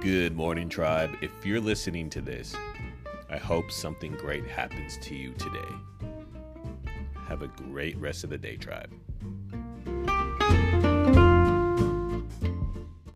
Good morning, tribe. If you're listening to this, I hope something great happens to you today. Have a great rest of the day, tribe.